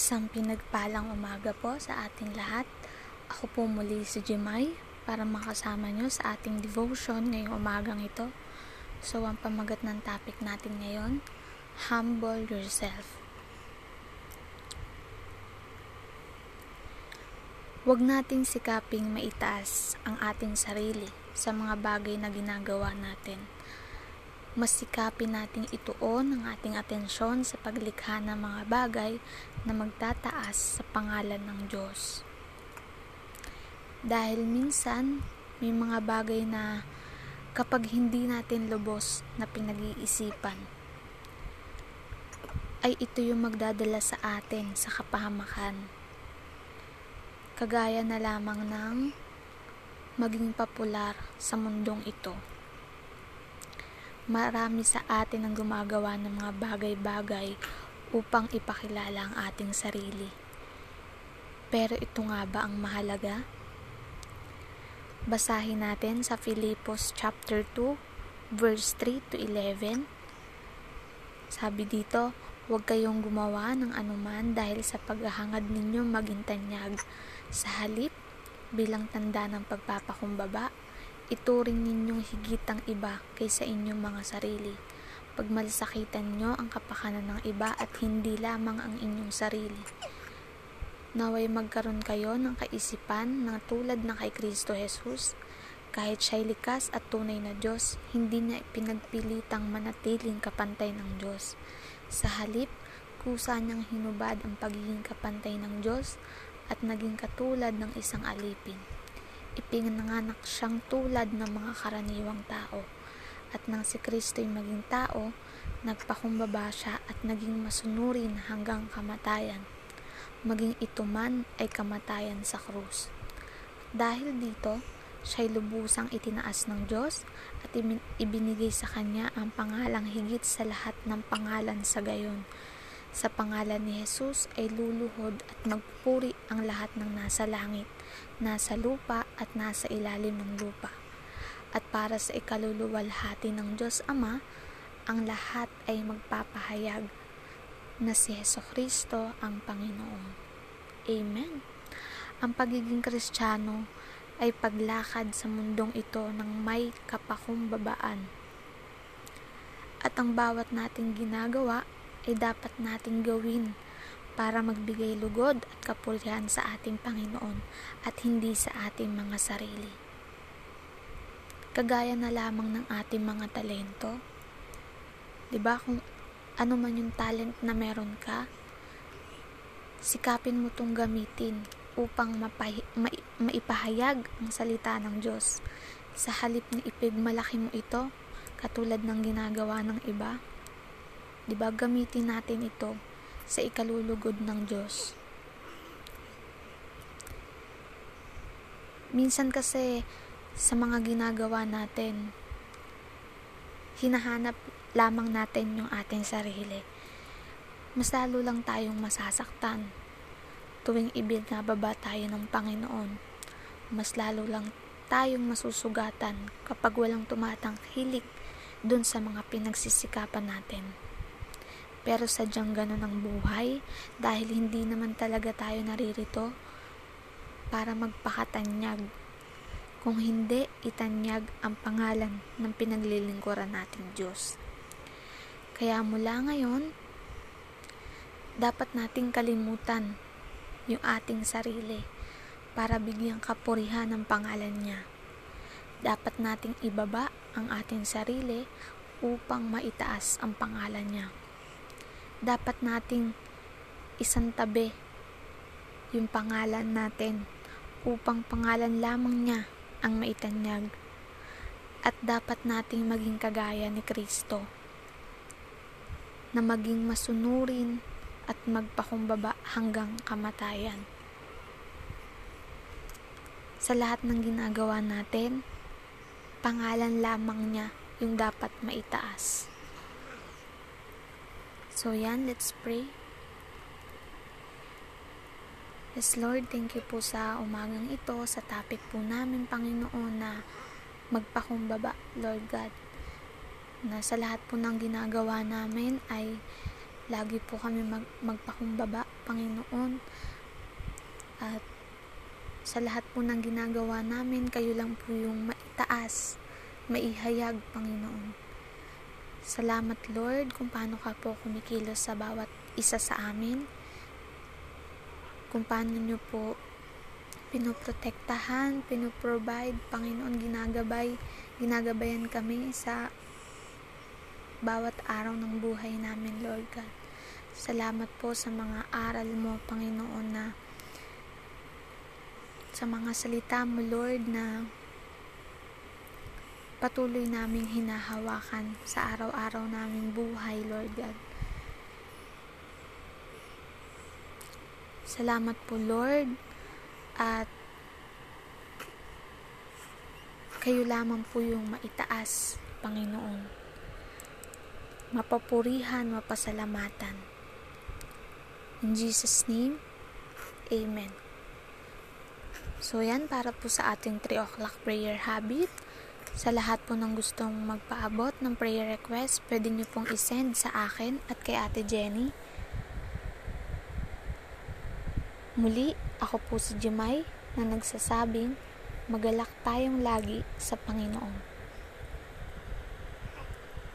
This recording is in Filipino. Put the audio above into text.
Isang pinagpalang umaga po sa ating lahat. Ako po muli si Jemay para makasama nyo sa ating devotion ngayong umagang ito. So, ang pamagat ng topic natin ngayon, Humble Yourself. Huwag nating sikaping maitaas ang ating sarili sa mga bagay na ginagawa natin mas sikapin nating ituon ang ating atensyon sa paglikha ng mga bagay na magtataas sa pangalan ng Diyos. Dahil minsan, may mga bagay na kapag hindi natin lubos na pinag-iisipan, ay ito yung magdadala sa atin sa kapahamakan. Kagaya na lamang ng maging popular sa mundong ito marami sa atin ang gumagawa ng mga bagay-bagay upang ipakilala ang ating sarili. Pero ito nga ba ang mahalaga? Basahin natin sa Filipos chapter 2 verse 3 to 11. Sabi dito, huwag kayong gumawa ng anuman dahil sa paghahangad ninyo maging tanyag. Sa halip, bilang tanda ng pagpapakumbaba, ituring ninyong higit ang iba kaysa inyong mga sarili. Pagmalasakitan nyo ang kapakanan ng iba at hindi lamang ang inyong sarili. Naway magkaroon kayo ng kaisipan na tulad ng kay Kristo Jesus. Kahit siya'y likas at tunay na Diyos, hindi niya pinagpilitang manatiling kapantay ng Diyos. Sa halip, kusa niyang hinubad ang pagiging kapantay ng Diyos at naging katulad ng isang alipin ipinanganak siyang tulad ng mga karaniwang tao. At nang si Kristo'y maging tao, nagpakumbaba siya at naging masunurin hanggang kamatayan. Maging ito man ay kamatayan sa krus. Dahil dito, siya'y lubusang itinaas ng Diyos at ibinigay sa kanya ang pangalang higit sa lahat ng pangalan sa gayon. Sa pangalan ni Jesus ay luluhod at magpuri ang lahat ng nasa langit nasa lupa at nasa ilalim ng lupa. At para sa ikaluluwalhati ng Diyos Ama, ang lahat ay magpapahayag na si Heso Kristo ang Panginoon. Amen. Ang pagiging Kristiyano ay paglakad sa mundong ito ng may kapakumbabaan. At ang bawat nating ginagawa ay dapat nating gawin para magbigay lugod at kapurihan sa ating Panginoon at hindi sa ating mga sarili. Kagaya na lamang ng ating mga talento. 'Di ba kung ano man yung talent na meron ka, sikapin mo tong gamitin upang mapahi, ma, maipahayag ang salita ng Diyos. Sa halip na ipigmalaki mo ito, katulad ng ginagawa ng iba, 'di ba gamitin natin ito sa ikalulugod ng Diyos. Minsan kasi sa mga ginagawa natin, hinahanap lamang natin yung ating sarili. Mas lalo lang tayong masasaktan tuwing ibinababa tayo ng Panginoon. Mas lalo lang tayong masusugatan kapag walang tumatang hilik dun sa mga pinagsisikapan natin. Pero sadyang ganun ang buhay dahil hindi naman talaga tayo naririto para magpakatanyag. Kung hindi, itanyag ang pangalan ng pinaglilingkuran nating Diyos. Kaya mula ngayon, dapat nating kalimutan yung ating sarili para bigyang kapurihan ng pangalan niya. Dapat nating ibaba ang ating sarili upang maitaas ang pangalan niya dapat nating isantabi yung pangalan natin upang pangalan lamang niya ang maitanyag at dapat nating maging kagaya ni Kristo na maging masunurin at magpakumbaba hanggang kamatayan. Sa lahat ng ginagawa natin, pangalan lamang niya yung dapat maitaas. So yan, let's pray. Yes Lord, thank you po sa umagang ito, sa topic po namin, Panginoon, na magpakumbaba, Lord God. Na sa lahat po ng ginagawa namin ay Lagi po kami mag, magpakumbaba, Panginoon. At sa lahat po ng ginagawa namin, kayo lang po yung maitaas, maihayag, Panginoon. Salamat, Lord, kung paano ka po kumikilos sa bawat isa sa amin. Kung paano nyo po pinoprotektahan, pinoprovide, Panginoon, ginagabay, ginagabayan kami sa bawat araw ng buhay namin, Lord God. Salamat po sa mga aral mo, Panginoon, na sa mga salita mo, Lord, na patuloy naming hinahawakan sa araw-araw naming buhay, Lord God. Salamat po, Lord, at kayo lamang po yung maitaas, Panginoon. Mapapurihan, mapasalamatan. In Jesus' name, Amen. So yan, para po sa ating 3 o'clock prayer habit. Sa lahat po ng gustong magpaabot ng prayer request, pwede niyo pong isend sa akin at kay Ate Jenny. Muli, ako po si Jemay na nagsasabing magalak tayong lagi sa Panginoon.